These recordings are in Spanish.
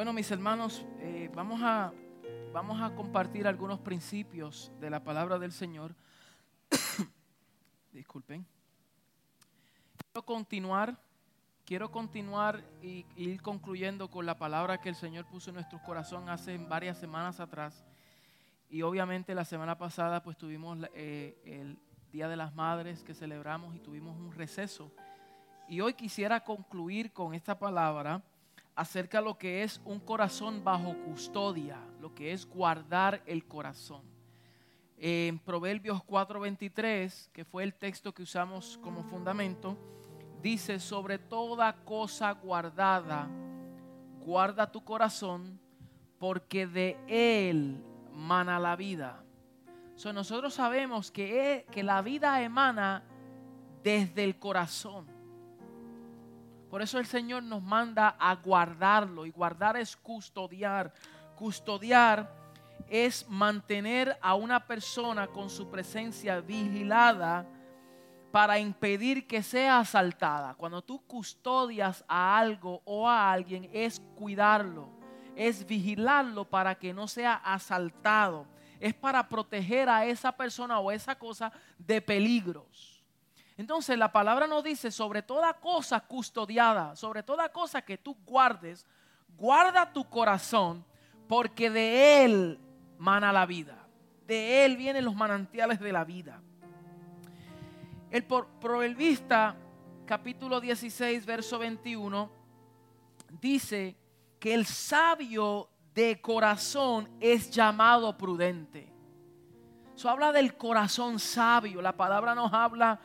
Bueno, mis hermanos, eh, vamos, a, vamos a compartir algunos principios de la palabra del Señor. Disculpen. Quiero continuar, quiero continuar y, ir concluyendo con la palabra que el Señor puso en nuestro corazón hace varias semanas atrás. Y obviamente la semana pasada pues tuvimos eh, el Día de las Madres que celebramos y tuvimos un receso. Y hoy quisiera concluir con esta palabra acerca de lo que es un corazón bajo custodia, lo que es guardar el corazón. En Proverbios 4:23, que fue el texto que usamos como fundamento, dice, sobre toda cosa guardada, guarda tu corazón, porque de él mana la vida. nosotros sabemos que, que la vida emana desde el corazón. Por eso el Señor nos manda a guardarlo. Y guardar es custodiar. Custodiar es mantener a una persona con su presencia vigilada para impedir que sea asaltada. Cuando tú custodias a algo o a alguien es cuidarlo, es vigilarlo para que no sea asaltado, es para proteger a esa persona o esa cosa de peligros. Entonces la palabra nos dice, sobre toda cosa custodiada, sobre toda cosa que tú guardes, guarda tu corazón, porque de él mana la vida. De él vienen los manantiales de la vida. El proverbista capítulo 16, verso 21, dice que el sabio de corazón es llamado prudente. Eso habla del corazón sabio. La palabra nos habla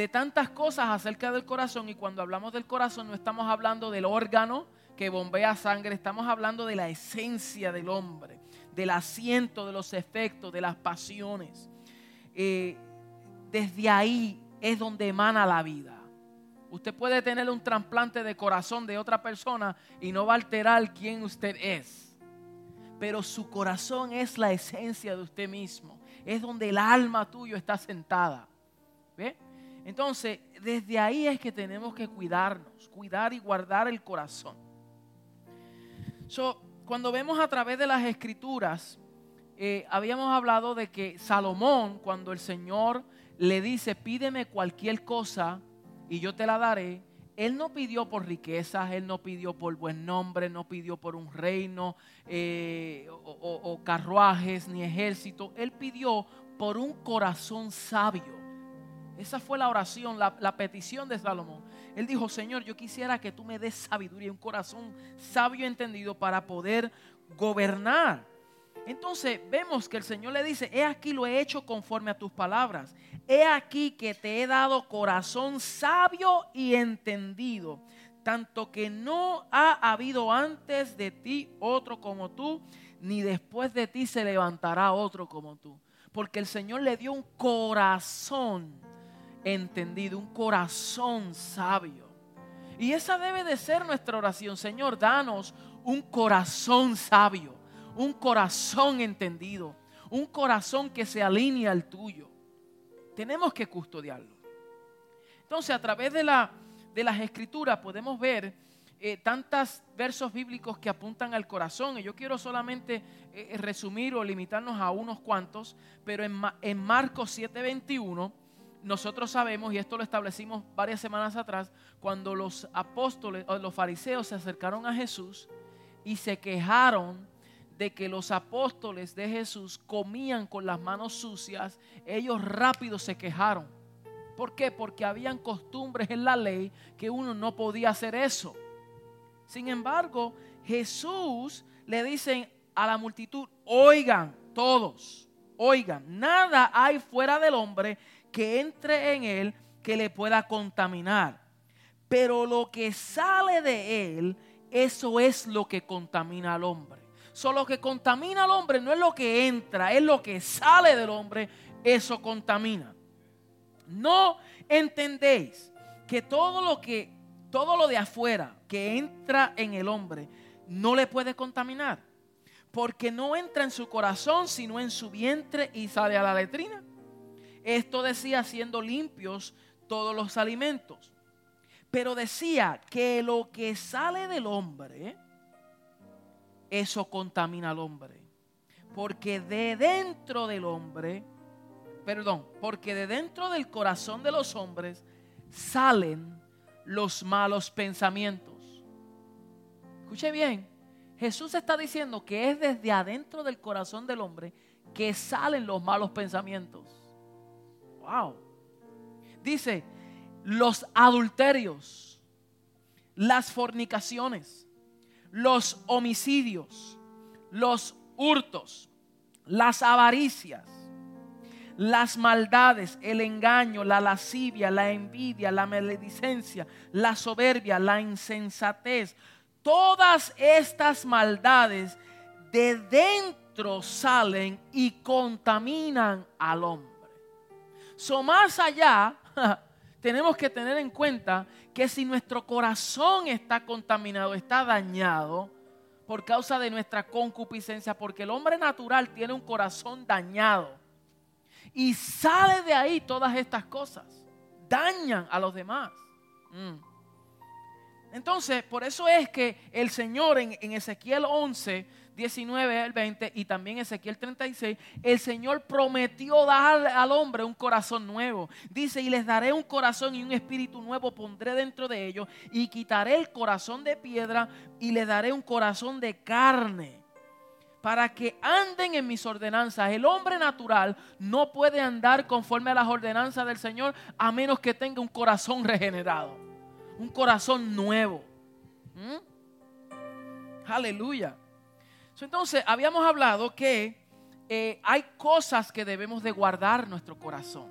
de tantas cosas acerca del corazón y cuando hablamos del corazón no estamos hablando del órgano que bombea sangre, estamos hablando de la esencia del hombre, del asiento, de los efectos, de las pasiones. Eh, desde ahí es donde emana la vida. Usted puede tener un trasplante de corazón de otra persona y no va a alterar quién usted es. Pero su corazón es la esencia de usted mismo. Es donde el alma tuyo está sentada. ¿Ve? Entonces, desde ahí es que tenemos que cuidarnos, cuidar y guardar el corazón. cuando vemos a través de las escrituras, eh, habíamos hablado de que Salomón, cuando el Señor le dice, pídeme cualquier cosa y yo te la daré, él no pidió por riquezas, él no pidió por buen nombre, no pidió por un reino eh, o carruajes ni ejército, él pidió por un corazón sabio. Esa fue la oración, la, petición de Salomón. Él dijo, Señor, yo quisiera que tú me des sabiduría, un corazón sabio entendido para poder gobernar. Entonces vemos que el Señor le dice, he aquí lo he hecho conforme a tus palabras. He aquí que te he dado corazón sabio y entendido, tanto que no ha habido antes de ti otro como tú, ni después de ti se levantará otro como tú. Porque el Señor le dio un corazón entendido, un corazón sabio. Y esa debe de ser nuestra oración. Señor, danos un corazón sabio, un corazón entendido, un corazón que se alinee al tuyo. Tenemos que custodiarlo. Entonces, a través de, la, de las escrituras podemos ver eh, tantos versos bíblicos que apuntan al corazón. Y yo quiero solamente eh, resumir o limitarnos a unos cuantos, pero en, en Marcos 7:21 nosotros sabemos, y esto lo establecimos varias semanas atrás, cuando los apóstoles o los fariseos se acercaron a Jesús y se quejaron de que los apóstoles de Jesús comían con las manos sucias, ellos rápido se quejaron. ¿Por qué? Porque habían costumbres en la ley que uno no podía hacer eso. Sin embargo, Jesús le dice a la multitud, oigan todos, oigan, nada hay fuera del hombre que entre en él que le pueda contaminar. Pero lo que sale de él, eso es lo que contamina al hombre. Solo lo que contamina al hombre no es lo que entra, es lo que sale del hombre, eso contamina. No entendéis que todo lo que todo lo de afuera que entra en el hombre no le puede contaminar, porque no entra en su corazón, sino en su vientre y sale a la letrina. Esto decía siendo limpios todos los alimentos. Pero decía que lo que sale del hombre eso contamina al hombre. Porque de dentro del hombre, perdón, porque de dentro del corazón de los hombres salen los malos pensamientos. Escuche bien, Jesús está diciendo que es desde adentro del corazón del hombre que salen los malos pensamientos. Dice, los adulterios, las fornicaciones, los homicidios, los hurtos, las avaricias, las maldades, el engaño, la lascivia, la envidia, la maledicencia, la soberbia, la insensatez. Todas estas maldades de dentro salen y contaminan al hombre. So más allá, tenemos que tener en cuenta que si nuestro corazón está contaminado, está dañado por causa de nuestra concupiscencia, porque el hombre natural tiene un corazón dañado y sale de ahí todas estas cosas, dañan a los demás. Mm. Entonces, por eso es que el Señor en, en Ezequiel 11 19 al 20 y también Ezequiel 36, el Señor prometió dar al hombre un corazón nuevo. Dice, y les daré un corazón y un espíritu nuevo pondré dentro de ellos y quitaré el corazón de piedra y les daré un corazón de carne para que anden en mis ordenanzas. El hombre natural no puede andar conforme a las ordenanzas del Señor a menos que tenga un corazón regenerado, un corazón nuevo. Aleluya. Entonces, habíamos hablado que eh, hay cosas que debemos de guardar nuestro corazón.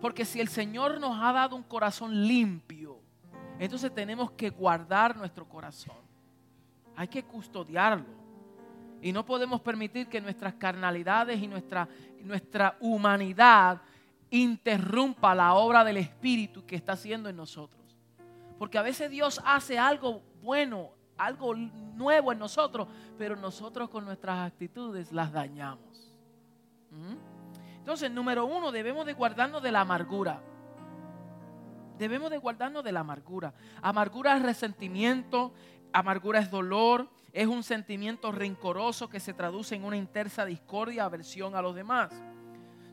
Porque si el Señor nos ha dado un corazón limpio, entonces tenemos que guardar nuestro corazón. Hay que custodiarlo. Y no podemos permitir que nuestras carnalidades y nuestra, nuestra humanidad interrumpa la obra del Espíritu que está haciendo en nosotros. Porque a veces Dios hace algo bueno algo nuevo en nosotros, pero nosotros con nuestras actitudes las dañamos. ¿Mm? Entonces, número uno, debemos de guardarnos de la amargura. Debemos de guardarnos de la amargura. Amargura es resentimiento, amargura es dolor, es un sentimiento rencoroso que se traduce en una intensa discordia, aversión a los demás.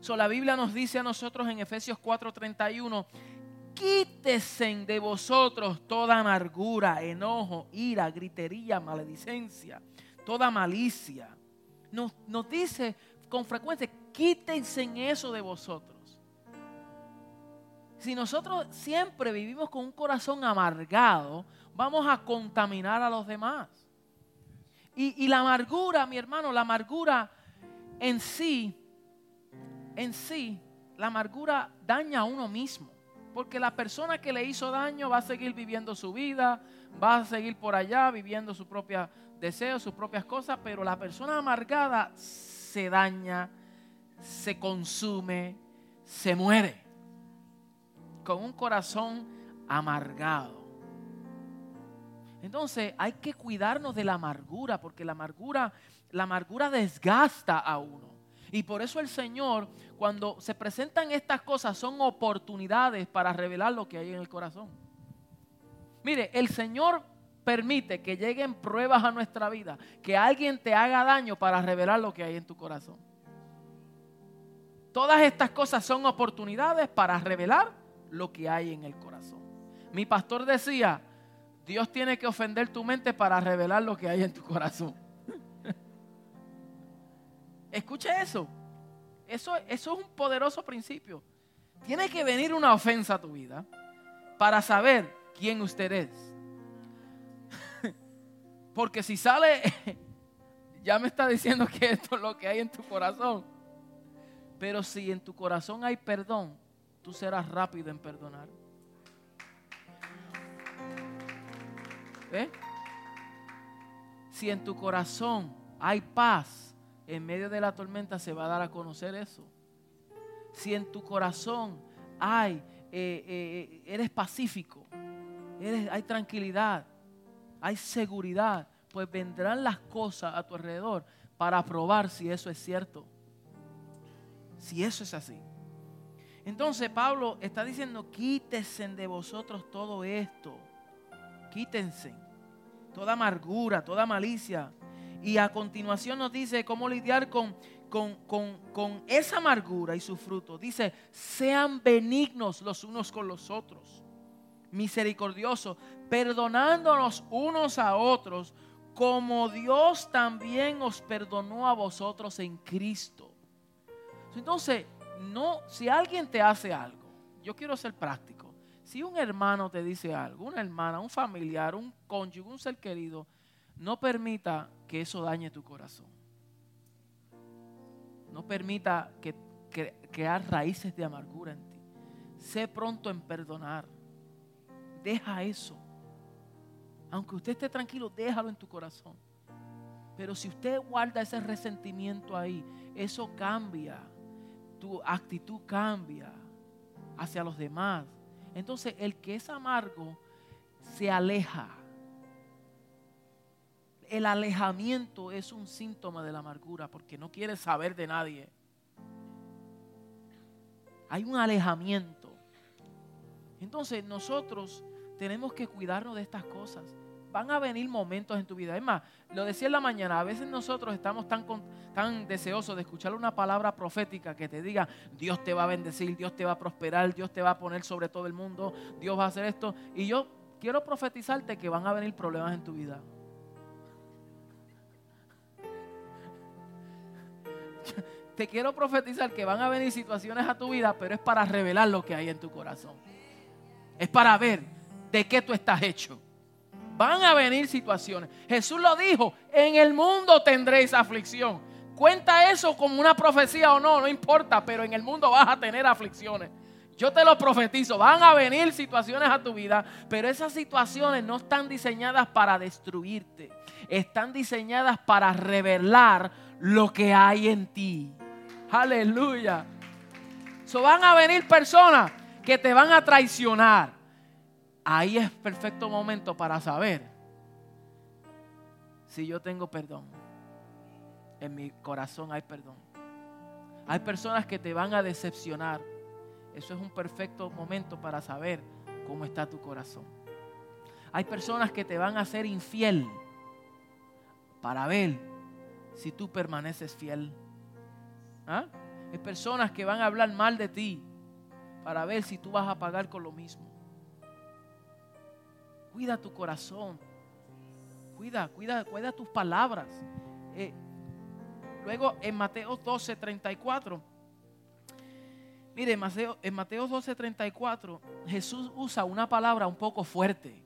So, la Biblia nos dice a nosotros en Efesios 4:31 quítesen de vosotros toda amargura, enojo, ira, gritería, maledicencia, toda malicia. Nos, dice con frecuencia, quítense eso de vosotros. Si nosotros siempre vivimos con un corazón amargado, vamos a contaminar a los demás. Y la amargura, mi hermano, la amargura en sí, en sí, la amargura daña a uno mismo. Porque la persona que le hizo daño va a seguir viviendo su vida, va a seguir por allá viviendo sus propios deseos, sus propias cosas, pero la persona amargada se daña, se consume, se muere con un corazón amargado. Entonces hay que cuidarnos de la amargura, porque la amargura, la amargura desgasta a uno. Y por eso el Señor, cuando se presentan estas cosas, son oportunidades para revelar lo que hay en el corazón. Mire, el Señor permite que lleguen pruebas a nuestra vida, que alguien te haga daño para revelar lo que hay en tu corazón. Todas estas cosas son oportunidades para revelar lo que hay en el corazón. Mi pastor decía, Dios tiene que ofender tu mente para revelar lo que hay en tu corazón. Escuche eso. Eso, eso es un poderoso principio. Tiene que venir una ofensa a tu vida para saber quién usted es. Porque si sale, ya me está diciendo que esto es lo que hay en tu corazón. Pero si en tu corazón hay perdón, tú serás rápido en perdonar. ¿Eh? Si en tu corazón hay paz, en medio de la tormenta se va a dar a conocer eso. Si en tu corazón hay, eh, eh, eres pacífico, hay tranquilidad, hay seguridad, pues vendrán las cosas a tu alrededor para probar si eso es cierto. Si eso es así. Entonces Pablo está diciendo, quítense de vosotros todo esto. Quítense. toda amargura, toda malicia. Y a continuación nos dice cómo lidiar con, con, con, esa amargura y su fruto. Dice, sean benignos los unos con los otros, misericordiosos, perdonándonos unos a otros, como Dios también os perdonó a vosotros en Cristo. Entonces, no, si alguien te hace algo, yo quiero ser práctico. Si un hermano te dice algo, una hermana, un familiar, un cónyuge, un ser querido, no permita que eso dañe tu corazón. No permita que, que crear raíces de amargura en ti. Sé pronto en perdonar. Deja eso. Aunque usted esté tranquilo, déjalo en tu corazón. Pero si usted guarda ese resentimiento ahí, eso cambia. Tu actitud cambia hacia los demás. Entonces el que es amargo se aleja. El alejamiento es un síntoma de la amargura porque no quiere saber de nadie. Hay un alejamiento. Entonces nosotros tenemos que cuidarnos de estas cosas van a venir momentos en tu vida. Es más, lo decía en la mañana, a veces nosotros estamos tan, tan deseosos de escuchar una palabra profética que te diga, Dios te va a bendecir, Dios te va a prosperar, Dios te va a poner sobre todo el mundo, Dios va a hacer esto. Y yo quiero profetizarte que van a venir problemas en tu vida. Te quiero profetizar que van a venir situaciones a tu vida, pero es para revelar lo que hay en tu corazón. Es para ver de qué tú estás hecho. Van a venir situaciones. Jesús lo dijo, en el mundo tendréis aflicción. Cuenta eso como una profecía o no, no importa, pero en el mundo vas a tener aflicciones. Yo te lo profetizo, van a venir situaciones a tu vida, pero esas situaciones no están diseñadas para destruirte, están diseñadas para revelar lo que hay en ti. Aleluya. So van a venir personas que te van a traicionar ahí es perfecto momento para saber si yo tengo perdón. En mi corazón hay perdón. Hay personas que te van a decepcionar. Eso es un perfecto momento para saber cómo está tu corazón. Hay personas que te van a ser infiel para ver si tú permaneces fiel. ¿Ah? Hay personas que van a hablar mal de ti para ver si tú vas a pagar con lo mismo. Cuida tu corazón. Cuida, cuida, cuida tus palabras. Eh, luego en Mateo 12, 34. Mire, en Mateo, en Mateo 12, 34, Jesús usa una palabra un poco fuerte.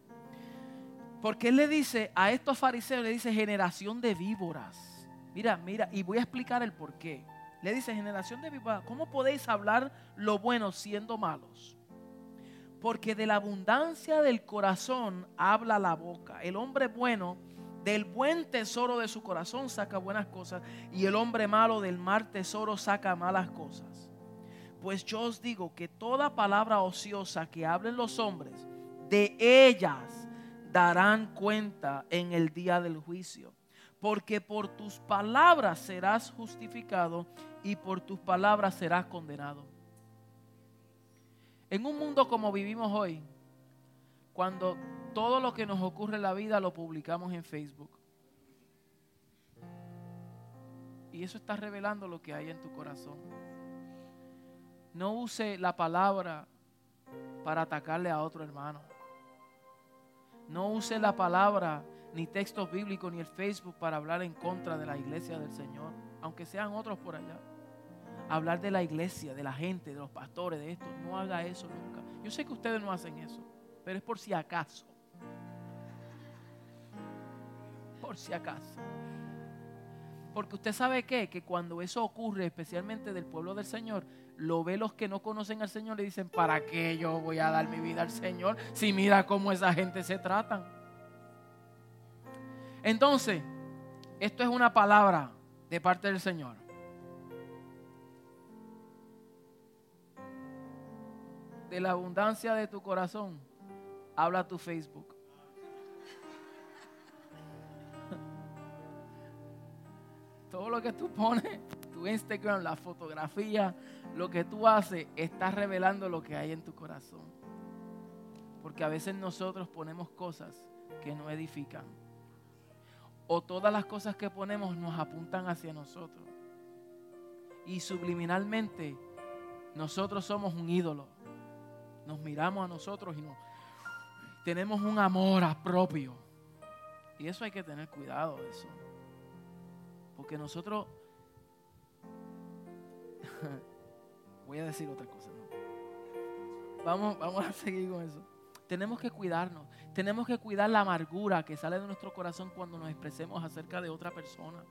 Porque Él le dice a estos fariseos, le dice generación de víboras. Mira, mira, y voy a explicar el por qué. Le dice generación de víboras, ¿cómo podéis hablar lo bueno siendo malos? porque de la abundancia del corazón habla la boca. El hombre bueno del buen tesoro de su corazón saca buenas cosas y el hombre malo del mal tesoro saca malas cosas. Pues yo os digo que toda palabra ociosa que hablen los hombres, de ellas darán cuenta en el día del juicio. Porque por tus palabras serás justificado y por tus palabras serás condenado. En un mundo como vivimos hoy, cuando todo lo que nos ocurre en la vida lo publicamos en Facebook. Y eso está revelando lo que hay en tu corazón. No use la palabra para atacarle a otro hermano. No use la palabra ni textos bíblicos ni el Facebook para hablar en contra de la iglesia del Señor, aunque sean otros por allá hablar de la iglesia, de la gente, de los pastores, de esto. No haga eso nunca. Yo sé que ustedes no hacen eso, pero es por si acaso. Por si acaso. Porque usted sabe qué? que cuando eso ocurre, especialmente del pueblo del Señor, lo ve los que no conocen al Señor y dicen, ¿para qué yo voy a dar mi vida al Señor si mira cómo esa gente se tratan? Entonces, esto es una palabra de parte del Señor. de la abundancia de tu corazón, habla tu Facebook. Todo lo que tú pones, tu Instagram, la fotografía, lo que tú haces, está revelando lo que hay en tu corazón. Porque a veces nosotros ponemos cosas que no edifican. O todas las cosas que ponemos nos apuntan hacia nosotros. Y subliminalmente nosotros somos un ídolo. Nos miramos a nosotros y nos, tenemos un amor a propio. Y eso hay que tener cuidado de eso. Porque nosotros... Voy a decir otra cosa. Vamos, vamos a seguir con eso. Tenemos que cuidarnos. Tenemos que cuidar la amargura que sale de nuestro corazón cuando nos expresemos acerca de otra persona.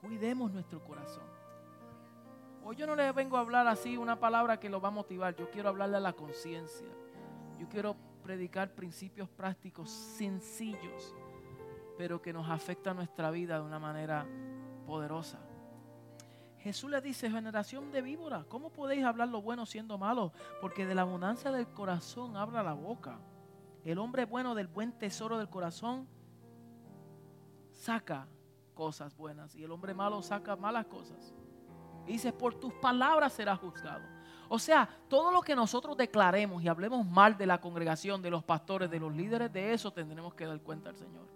Cuidemos nuestro corazón. Hoy yo no le vengo a hablar así una palabra que lo va a motivar. Yo quiero hablarle a la conciencia. Yo quiero predicar principios prácticos sencillos, pero que nos afectan nuestra vida de una manera poderosa. Jesús le dice, generación de víboras, ¿cómo podéis hablar lo bueno siendo malo? Porque de la abundancia del corazón habla la boca. El hombre bueno del buen tesoro del corazón saca cosas buenas y el hombre malo saca malas cosas. dice, por tus palabras serás juzgado. O sea, todo lo que nosotros declaremos y hablemos mal de la congregación, de los pastores, de los líderes, de eso tendremos que dar cuenta al Señor.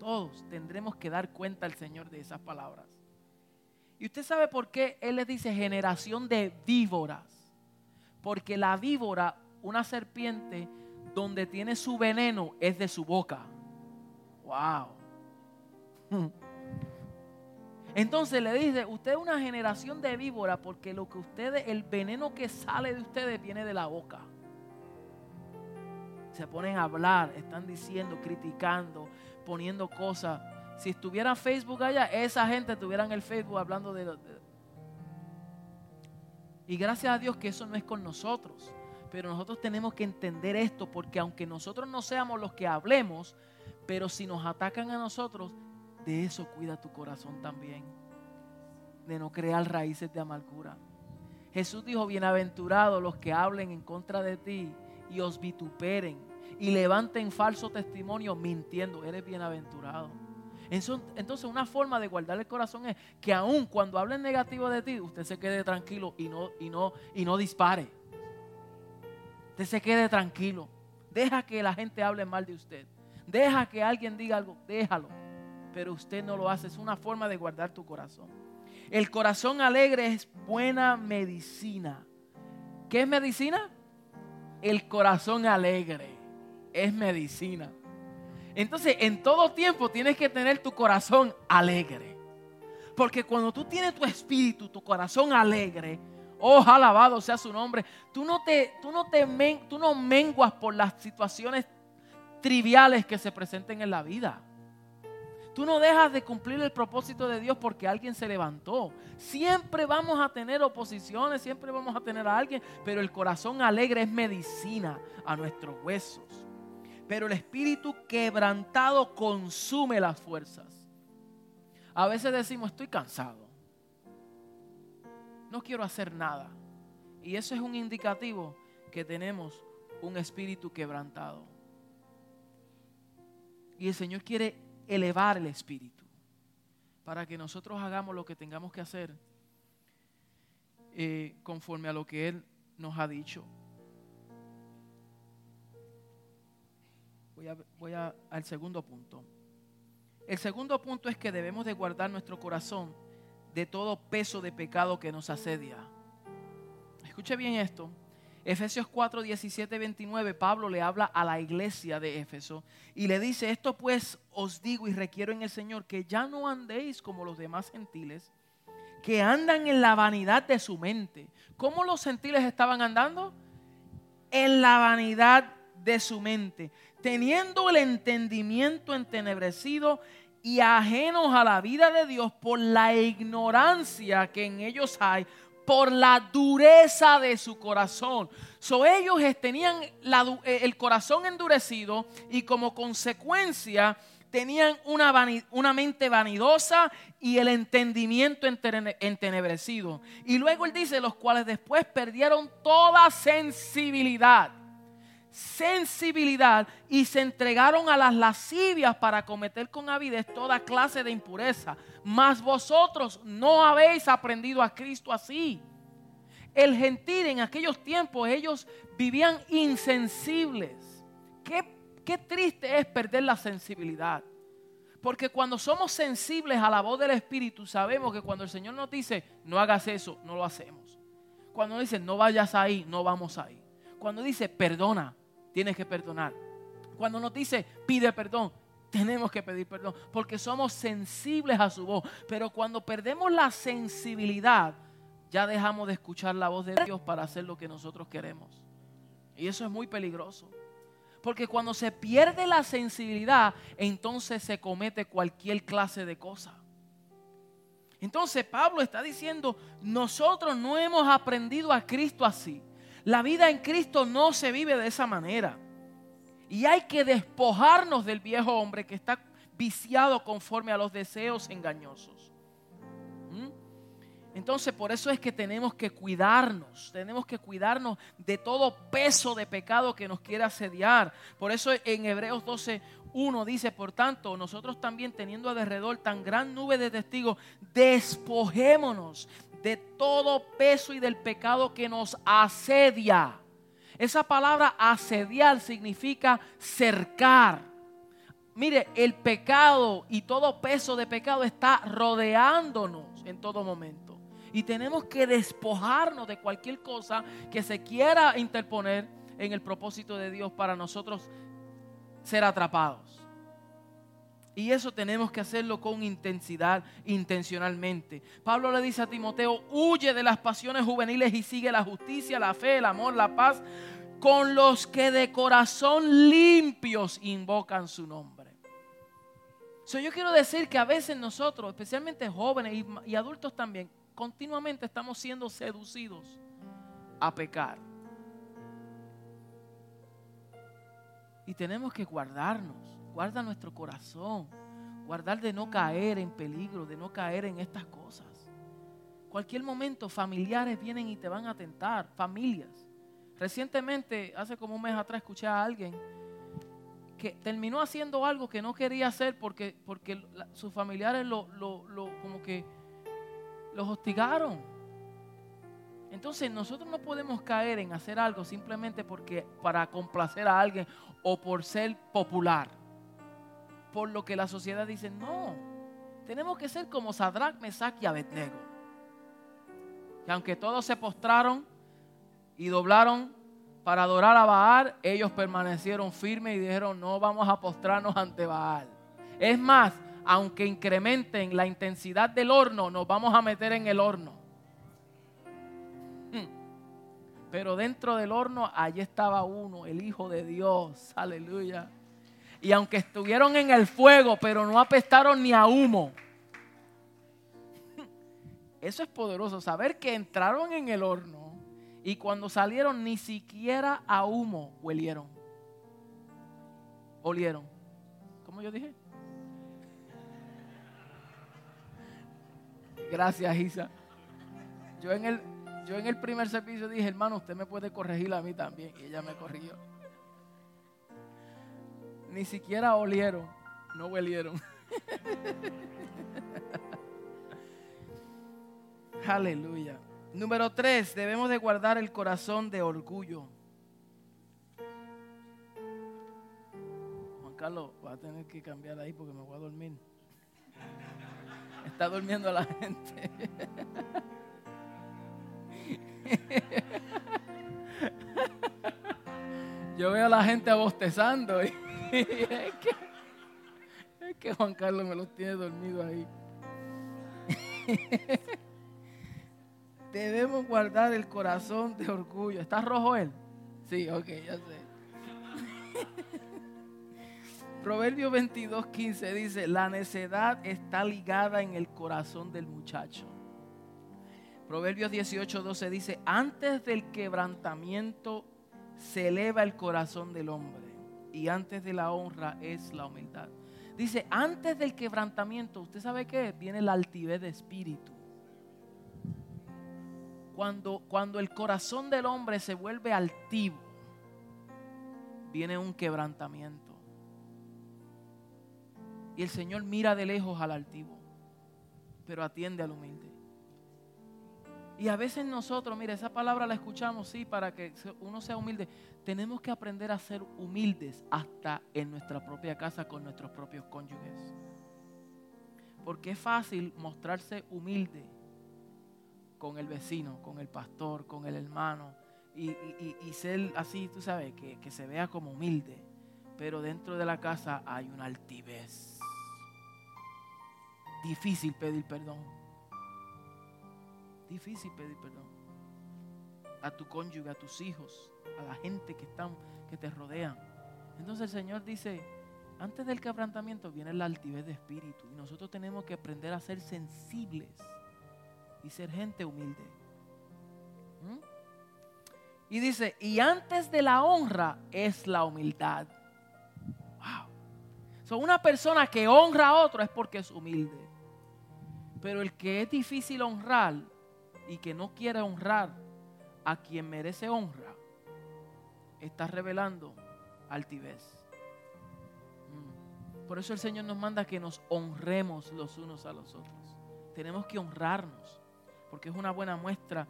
Todos tendremos que dar cuenta al Señor de esas palabras. Y usted sabe por qué Él les dice generación de víboras. Porque la víbora, una serpiente, donde tiene su veneno, es de su boca. Wow. Entonces le dice, usted es una generación de víbora porque lo que ustedes, el veneno que sale de ustedes viene de la boca. Se ponen a hablar, están diciendo, criticando, poniendo cosas si estuviera Facebook allá, esa gente estuviera en el Facebook hablando de, Y gracias a Dios que eso no es con nosotros. Pero nosotros tenemos que entender esto porque aunque nosotros no seamos los que hablemos, pero si nos atacan a nosotros, de eso cuida tu corazón también. De no crear raíces de amargura. Jesús dijo, bienaventurados los que hablen en contra de ti y os vituperen y levanten falso testimonio mintiendo. Eres bienaventurado. Entonces una forma de guardar el corazón es que aun cuando hablen negativo de ti, usted se quede tranquilo y no, y no, y no dispare. Usted se quede tranquilo. Deja que la gente hable mal de usted. Deja que alguien diga algo, déjalo. Pero usted no lo hace. Es una forma de guardar tu corazón. El corazón alegre es buena medicina. ¿Qué es medicina? El corazón alegre es medicina. Entonces, en todo tiempo tienes que tener tu corazón alegre. Porque cuando tú tienes tu espíritu, tu corazón alegre, oh, alabado sea su nombre, tú no te, tú no te tú no menguas por las situaciones triviales que se presenten en la vida. Tú no dejas de cumplir el propósito de Dios porque alguien se levantó. Siempre vamos a tener oposiciones, siempre vamos a tener a alguien, pero el corazón alegre es medicina a nuestros huesos pero el espíritu quebrantado consume las fuerzas. A veces decimos, estoy cansado, no quiero hacer nada. Y eso es un indicativo que tenemos un espíritu quebrantado. Y el Señor quiere elevar el espíritu para que nosotros hagamos lo que tengamos que hacer eh, conforme a lo que Él nos ha dicho. Voy, al segundo punto. El segundo punto es que debemos de guardar nuestro corazón de todo peso de pecado que nos asedia. Escuche bien esto. Efesios 4, 17, 29, Pablo le habla a la iglesia de Éfeso y le dice, esto pues os digo y requiero en el Señor que ya no andéis como los demás gentiles, que andan en la vanidad de su mente. ¿Cómo los gentiles estaban andando? En la vanidad de su mente, teniendo el entendimiento entenebrecido y ajenos a la vida de Dios por la ignorancia que en ellos hay, por la dureza de su corazón. So, ellos tenían eh, el corazón endurecido y como consecuencia tenían una, una, mente vanidosa y el entendimiento entenebrecido. Y luego él dice, los cuales después perdieron toda sensibilidad sensibilidad y se entregaron a las lascivias para cometer con avidez toda clase de impureza. Mas vosotros no habéis aprendido a Cristo así. El gentil en aquellos tiempos ellos vivían insensibles. Qué, qué triste es perder la sensibilidad. Porque cuando somos sensibles a la voz del Espíritu, sabemos que cuando el Señor nos dice, no hagas eso, no lo hacemos. Cuando dice, no vayas ahí, no vamos ahí. Cuando dice, perdona, tienes que perdonar. Cuando nos dice, pide perdón, tenemos que pedir perdón. Porque somos sensibles a su voz. Pero cuando perdemos la sensibilidad, ya dejamos de escuchar la voz de Dios para hacer lo que nosotros queremos. Y eso es muy peligroso. Porque cuando se pierde la sensibilidad, entonces se comete cualquier clase de cosa. Entonces Pablo está diciendo, nosotros no hemos aprendido a Cristo así. La vida en Cristo no se vive de esa manera. Y hay que despojarnos del viejo hombre que está viciado conforme a los deseos engañosos. Entonces por eso es que tenemos que cuidarnos, tenemos que cuidarnos de todo peso de pecado que nos quiera asediar. Por eso en Hebreos 12, 1 dice, por tanto, nosotros también teniendo alrededor tan gran nube de testigos, despojémonos de todo peso y del pecado que nos asedia. Esa palabra asediar significa cercar. Mire, el pecado y todo peso de pecado está rodeándonos en todo momento. Y tenemos que despojarnos de cualquier cosa que se quiera interponer en el propósito de Dios para nosotros ser atrapados. Y eso tenemos que hacerlo con intensidad, intencionalmente. Pablo le dice a Timoteo, huye de las pasiones juveniles y sigue la justicia, la fe, el amor, la paz, con los que de corazón limpios invocan su nombre. yo quiero decir que a veces nosotros, especialmente jóvenes y adultos también, continuamente estamos siendo seducidos a pecar. Y tenemos que guardarnos, guarda nuestro corazón, guardar de no caer en peligro, de no caer en estas cosas. Cualquier momento familiares vienen y te van a tentar, familias. Recientemente, hace como un mes atrás, escuché a alguien que terminó haciendo algo que no quería hacer porque, porque sus familiares lo, lo, lo como que los hostigaron. Entonces nosotros no podemos caer en hacer algo simplemente porque para complacer a alguien o por ser popular. Por lo que la sociedad dice, no. Tenemos que ser como Sadrach, Mesach y Abednego. Que aunque todos se postraron y doblaron para adorar a Baal, ellos permanecieron firmes y dijeron, no vamos a postrarnos ante Baal. Es más, aunque incrementen la intensidad del horno, nos vamos a meter en el horno. Hmm. Pero dentro del horno, allí estaba uno, el Hijo de Dios. Aleluya. Y aunque estuvieron en el fuego, pero no apestaron ni a humo. Eso es poderoso, saber que entraron en el horno y cuando salieron ni siquiera a humo huelieron. Olieron. ¿Cómo yo dije? Gracias, Isa. Yo en el, yo en el primer servicio dije, hermano, usted me puede corregir a mí también. Y ella me corrigió. Ni siquiera olieron, no huelieron. Aleluya. Número tres, debemos de guardar el corazón de orgullo. Juan Carlos, va a tener que cambiar ahí porque me voy a dormir. Está durmiendo la gente. Yo veo a la gente bostezando y, es, que, Juan Carlos me los tiene dormido ahí. Debemos guardar el corazón de orgullo. ¿Está rojo él? Sí, ok, ya sé. Proverbio 22, 15 dice, la necedad está ligada en el corazón del muchacho. Proverbios 18, 12 dice, antes del quebrantamiento se eleva el corazón del hombre y antes de la honra es la humildad. Dice, antes del quebrantamiento, ¿usted sabe qué? Viene la altivez de espíritu. Cuando, cuando el corazón del hombre se vuelve altivo, viene un quebrantamiento. Y el Señor mira de lejos al altivo, pero atiende al humilde. Y a veces nosotros, mire, esa palabra la escuchamos, sí, para que uno sea humilde. Tenemos que aprender a ser humildes hasta en nuestra propia casa con nuestros propios cónyuges. Porque es fácil mostrarse humilde con el vecino, con el pastor, con el hermano. Y, ser así, tú sabes, que, que se vea como humilde. Pero dentro de la casa hay una altivez. Difícil pedir perdón. Difícil pedir perdón. A tu cónyuge, a tus hijos, a la gente que están, que te rodean. Entonces el Señor dice, antes del quebrantamiento viene la altivez de espíritu. Y nosotros tenemos que aprender a ser sensibles y ser gente humilde. ¿Mm? Y dice, y antes de la honra es la humildad. Wow. Una persona que honra a otro es porque es humilde. Pero el que es difícil honrar y que no quiere honrar a quien merece honra, está revelando altivez. Por eso el Señor nos manda que nos honremos los unos a los otros. Tenemos que honrarnos, porque es una buena muestra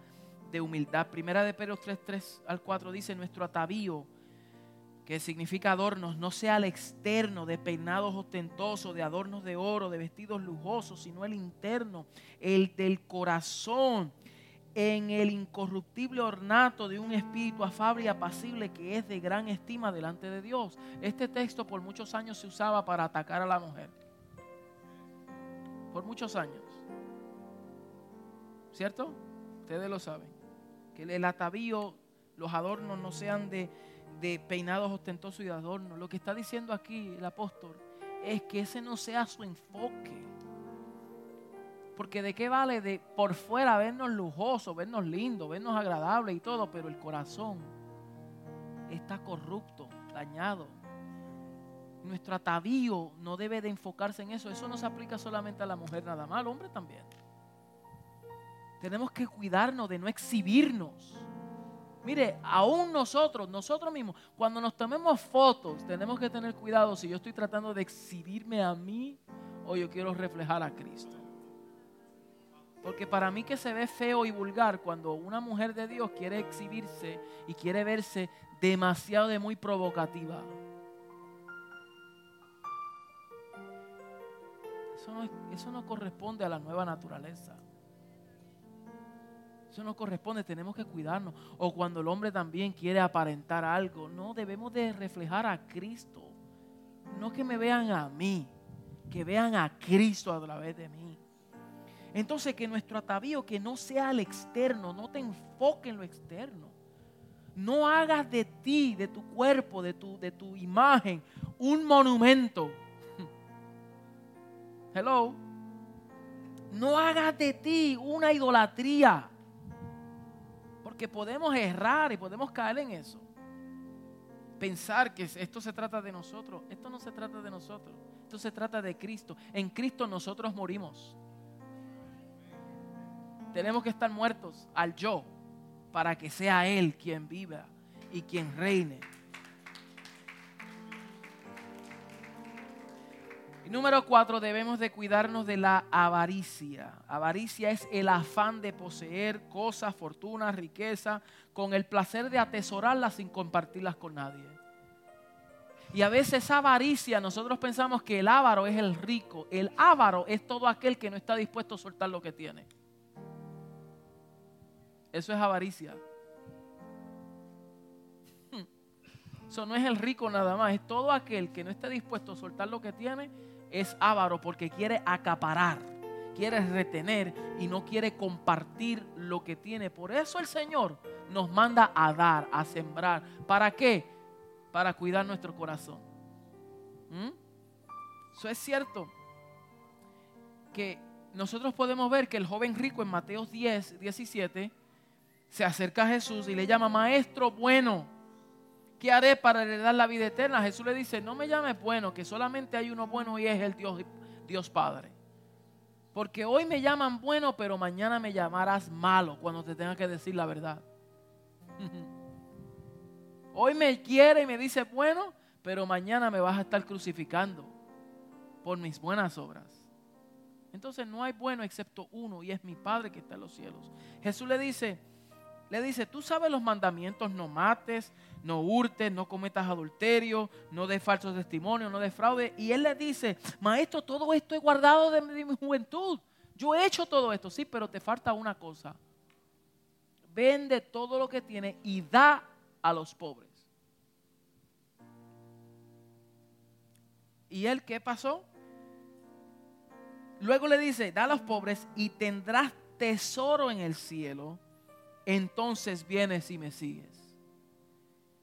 de humildad. Primera de Pedro 3, 3 al 4 dice, nuestro atavío, que significa adornos, no sea el externo de peinados ostentosos, de adornos de oro, de vestidos lujosos, sino el interno, el del corazón en el incorruptible ornato de un espíritu afable y apacible que es de gran estima delante de Dios. Este texto por muchos años se usaba para atacar a la mujer. Por muchos años. ¿Cierto? Ustedes lo saben. Que el atavío, los adornos no sean de, peinados ostentosos y de adornos. Lo que está diciendo aquí el apóstol es que ese no sea su enfoque porque de qué vale de por fuera vernos lujosos, vernos lindos, vernos agradables y todo, pero el corazón está corrupto, dañado. Nuestro atavío no debe de enfocarse en eso. Eso no se aplica solamente a la mujer nada más, al hombre también. Tenemos que cuidarnos de no exhibirnos. Mire, aún nosotros, nosotros mismos, cuando nos tomemos fotos, tenemos que tener cuidado si yo estoy tratando de exhibirme a mí o yo quiero reflejar a Cristo. Porque para mí que se ve feo y vulgar cuando una mujer de Dios quiere exhibirse y quiere verse demasiado de muy provocativa. Eso no, eso no corresponde a la nueva naturaleza. Eso no corresponde, tenemos que cuidarnos. O cuando el hombre también quiere aparentar algo, no, debemos de reflejar a Cristo. No que me vean a mí, que vean a Cristo a través de mí. Entonces que nuestro atavío que no sea al externo, no te enfoque en lo externo. No hagas de ti, de tu cuerpo, de tu, de tu imagen, un monumento. Hello. No hagas de ti una idolatría. Porque podemos errar y podemos caer en eso. Pensar que esto se trata de nosotros. Esto no se trata de nosotros. Esto se trata de Cristo. En Cristo nosotros morimos. Tenemos que estar muertos al yo para que sea Él quien viva y quien reine. Y número cuatro, debemos de cuidarnos de la avaricia. Avaricia es el afán de poseer cosas, fortunas, riqueza, con el placer de atesorarlas sin compartirlas con nadie. Y a veces esa avaricia, nosotros pensamos que el avaro es el rico. El avaro es todo aquel que no está dispuesto a soltar lo que tiene. Eso es avaricia. Eso no es el rico nada más, es todo aquel que no esté dispuesto a soltar lo que tiene, es avaro porque quiere acaparar, quiere retener y no quiere compartir lo que tiene. Por eso el Señor nos manda a dar, a sembrar. ¿Para qué? Para cuidar nuestro corazón. ¿Mm? Eso es cierto que nosotros podemos ver que el joven rico en Mateo 10, 17, se acerca a Jesús y le llama, maestro bueno, ¿qué haré para heredar la vida eterna? Jesús le dice, no me llames bueno, que solamente hay uno bueno y es el Dios, Dios Padre. Porque hoy me llaman bueno, pero mañana me llamarás malo cuando te tenga que decir la verdad. hoy me quiere y me dice bueno, pero mañana me vas a estar crucificando por mis buenas obras. Entonces no hay bueno excepto uno y es mi Padre que está en los cielos. Jesús le dice, le dice, tú sabes los mandamientos, no mates, no hurtes, no cometas adulterio, no des falsos testimonios, no des fraude. Y él le dice, maestro, todo esto he guardado de mi juventud. Yo he hecho todo esto, sí, pero te falta una cosa. Vende todo lo que tiene y da a los pobres. ¿Y él qué pasó? Luego le dice, da a los pobres y tendrás tesoro en el cielo. Entonces vienes y me sigues.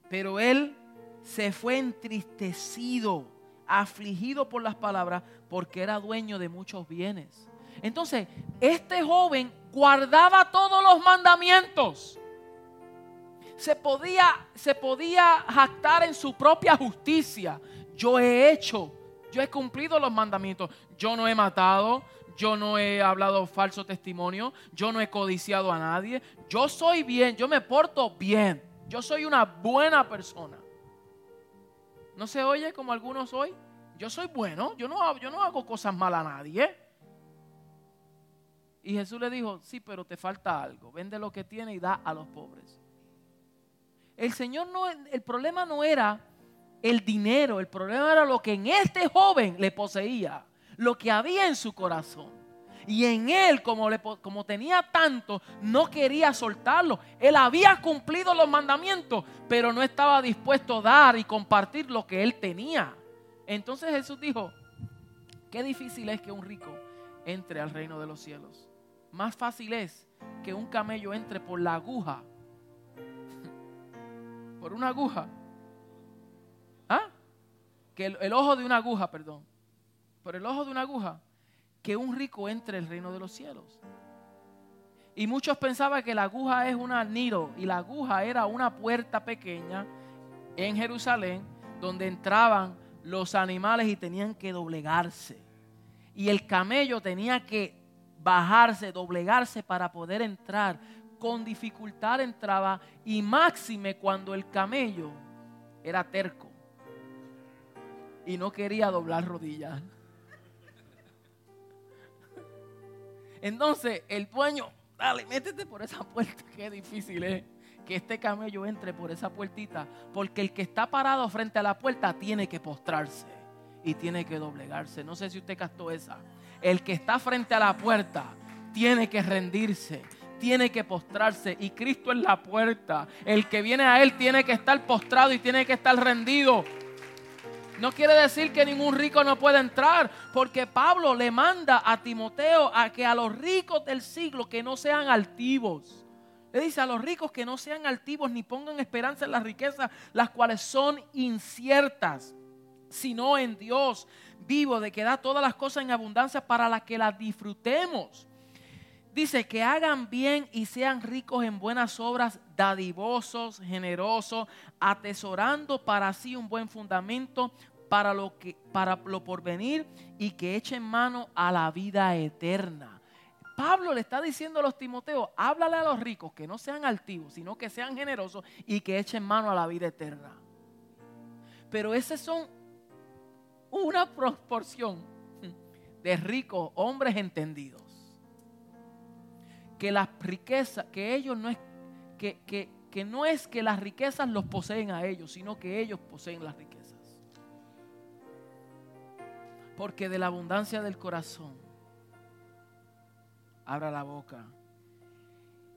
Pero él se fue entristecido, afligido por las palabras, porque era dueño de muchos bienes. Entonces, este joven guardaba todos los mandamientos. Se podía, se podía jactar en su propia justicia. Yo he hecho, yo he cumplido los mandamientos. Yo no he matado, yo no he hablado falso testimonio, yo no he codiciado a nadie. Yo soy bien, yo me porto bien. Yo soy una buena persona. ¿No se oye como algunos hoy? Yo soy bueno, yo no, yo no hago cosas malas a nadie. Y Jesús le dijo, sí, pero te falta algo. Vende lo que tiene y da a los pobres. El Señor no, el problema no era el dinero, el problema era lo que en este joven le poseía, lo que había en su corazón. Y en él, como, tenía tanto, no quería soltarlo. Él había cumplido los mandamientos, pero no estaba dispuesto a dar y compartir lo que él tenía. Entonces Jesús dijo, qué difícil es que un rico entre al reino de los cielos. Más fácil es que un camello entre por la aguja. por una aguja. ¿Ah? Que el ojo de una aguja, perdón. Por el ojo de una aguja que un rico entre el reino de los cielos. Y muchos pensaban que la aguja es una nido y la aguja era una puerta pequeña en Jerusalén donde entraban los animales y tenían que doblegarse. Y el camello tenía que bajarse, doblegarse para poder entrar. Con dificultad entraba y máxime cuando el camello era terco y no quería doblar rodillas. Entonces el dueño, dale, métete por esa puerta, qué difícil es que este camello entre por esa puertita, porque el que está parado frente a la puerta tiene que postrarse y tiene que doblegarse. No sé si usted captó esa. El que está frente a la puerta tiene que rendirse, tiene que postrarse y Cristo es la puerta. El que viene a Él tiene que estar postrado y tiene que estar rendido. No quiere decir que ningún rico no pueda entrar, porque Pablo le manda a Timoteo a que a los ricos del siglo que no sean altivos. Le dice a los ricos que no sean altivos ni pongan esperanza en las riquezas, las cuales son inciertas, sino en Dios vivo, de que da todas las cosas en abundancia para las que las disfrutemos. Dice que hagan bien y sean ricos en buenas obras, dadivosos, generosos, atesorando para sí un buen fundamento para lo que para lo porvenir y que echen mano a la vida eterna. Pablo le está diciendo a los Timoteos, háblale a los ricos que no sean altivos, sino que sean generosos y que echen mano a la vida eterna. Pero esos son una proporción de ricos, hombres entendidos que las riquezas, que ellos no es, que, que, no es que las riquezas los poseen a ellos, sino que ellos poseen las riquezas. Porque de la abundancia del corazón, abra la boca.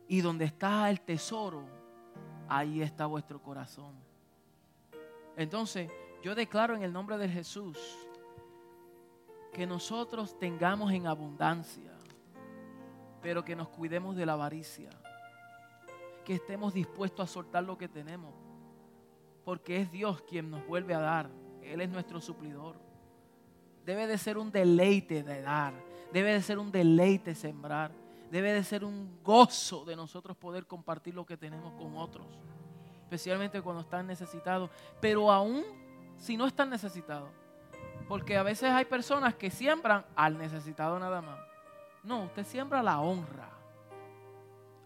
Y donde está el tesoro, ahí está vuestro corazón. Entonces, yo declaro en el nombre de Jesús que nosotros tengamos en abundancia pero que nos cuidemos de la avaricia, que estemos dispuestos a soltar lo que tenemos, porque es Dios quien nos vuelve a dar, Él es nuestro suplidor. Debe de ser un deleite de dar, debe de ser un deleite sembrar, debe de ser un gozo de nosotros poder compartir lo que tenemos con otros, especialmente cuando están necesitados, pero aún si no están necesitados, porque a veces hay personas que siembran al necesitado nada más. No, usted siembra la honra.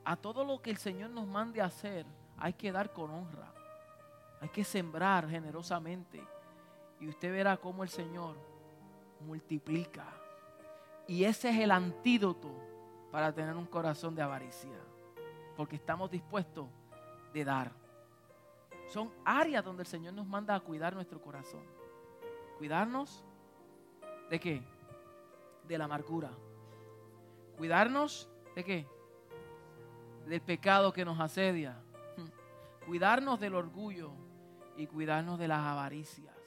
A todo lo que el Señor nos mande a hacer, hay que dar con honra. Hay que sembrar generosamente. Y usted verá cómo el Señor multiplica. Y ese es el antídoto para tener un corazón de avaricia. porque estamos dispuestos de dar. Son áreas donde el Señor nos manda a cuidar nuestro corazón. Cuidarnos de qué? De la amargura. Cuidarnos de qué? Del pecado que nos asedia. Cuidarnos del orgullo y cuidarnos de las avaricias.